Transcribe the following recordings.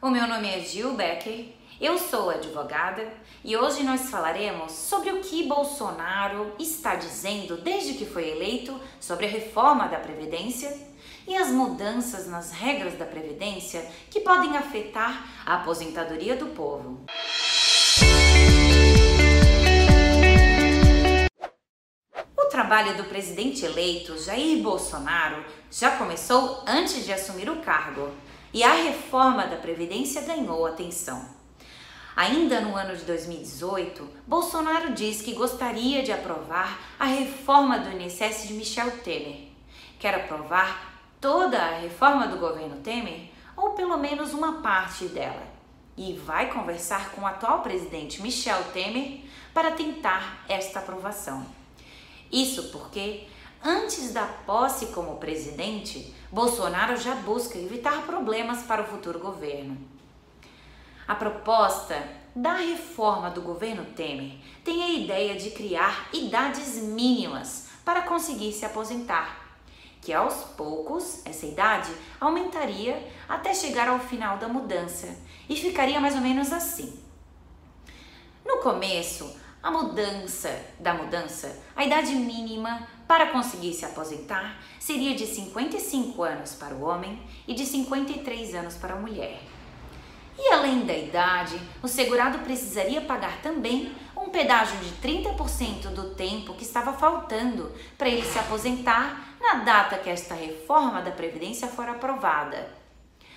O meu nome é Gil Becker, eu sou advogada e hoje nós falaremos sobre o que Bolsonaro está dizendo desde que foi eleito sobre a reforma da Previdência e as mudanças nas regras da Previdência que podem afetar a aposentadoria do povo. O trabalho do presidente eleito Jair Bolsonaro já começou antes de assumir o cargo e a reforma da Previdência ganhou atenção. Ainda no ano de 2018, Bolsonaro diz que gostaria de aprovar a reforma do INSS de Michel Temer. Quer aprovar toda a reforma do governo Temer ou pelo menos uma parte dela. E vai conversar com o atual presidente Michel Temer para tentar esta aprovação. Isso porque Antes da posse como presidente, Bolsonaro já busca evitar problemas para o futuro governo. A proposta da reforma do governo Temer tem a ideia de criar idades mínimas para conseguir se aposentar, que aos poucos essa idade aumentaria até chegar ao final da mudança e ficaria mais ou menos assim. No começo, a mudança da mudança, a idade mínima para conseguir se aposentar seria de 55 anos para o homem e de 53 anos para a mulher. E além da idade, o segurado precisaria pagar também um pedágio de 30% do tempo que estava faltando para ele se aposentar na data que esta reforma da Previdência for aprovada.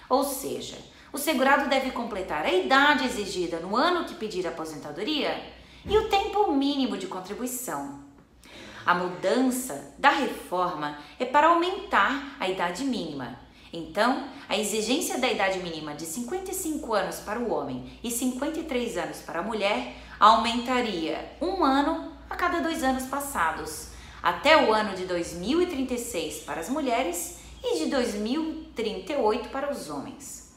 Ou seja, o segurado deve completar a idade exigida no ano que pedir aposentadoria e o tempo mínimo de contribuição. A mudança da reforma é para aumentar a idade mínima. Então, a exigência da idade mínima de 55 anos para o homem e 53 anos para a mulher aumentaria um ano a cada dois anos passados, até o ano de 2036 para as mulheres e de 2038 para os homens.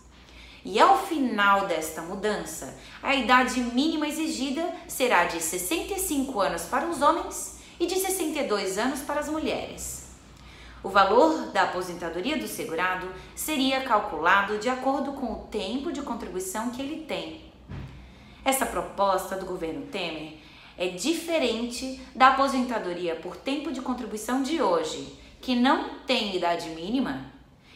E ao final desta mudança, a idade mínima exigida será de 65 anos para os homens e de 62 anos para as mulheres. O valor da aposentadoria do segurado seria calculado de acordo com o tempo de contribuição que ele tem. Essa proposta do governo Temer é diferente da aposentadoria por tempo de contribuição de hoje, que não tem idade mínima.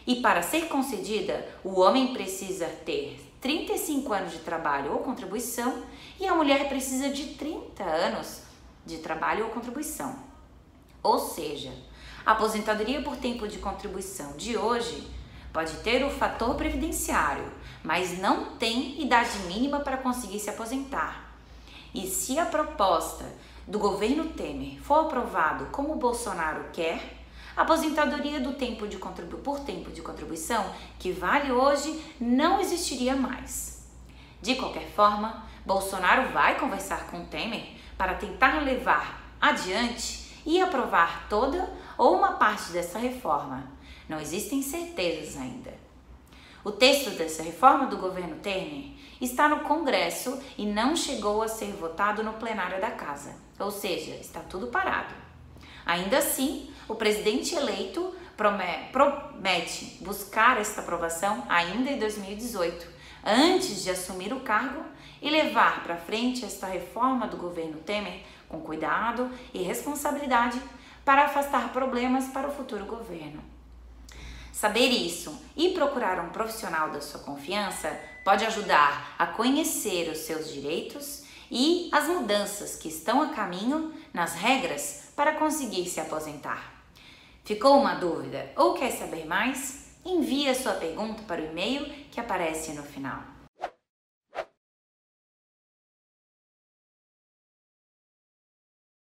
E para ser concedida, o homem precisa ter 35 anos de trabalho ou contribuição e a mulher precisa de 30 anos de trabalho ou contribuição. Ou seja, a aposentadoria por tempo de contribuição de hoje pode ter o fator previdenciário, mas não tem idade mínima para conseguir se aposentar. E se a proposta do governo Temer for aprovado como o Bolsonaro quer, a aposentadoria do tempo de por tempo de contribuição que vale hoje não existiria mais. De qualquer forma, Bolsonaro vai conversar com Temer para tentar levar adiante e aprovar toda ou uma parte dessa reforma. Não existem certezas ainda. O texto dessa reforma do governo Temer está no Congresso e não chegou a ser votado no plenário da Casa, ou seja, está tudo parado. Ainda assim, o presidente eleito promete buscar esta aprovação ainda em 2018, antes de assumir o cargo e levar para frente esta reforma do governo Temer com cuidado e responsabilidade para afastar problemas para o futuro governo. Saber isso e procurar um profissional da sua confiança pode ajudar a conhecer os seus direitos e as mudanças que estão a caminho nas regras para conseguir se aposentar. Ficou uma dúvida ou quer saber mais? Envie a sua pergunta para o e-mail que aparece no final.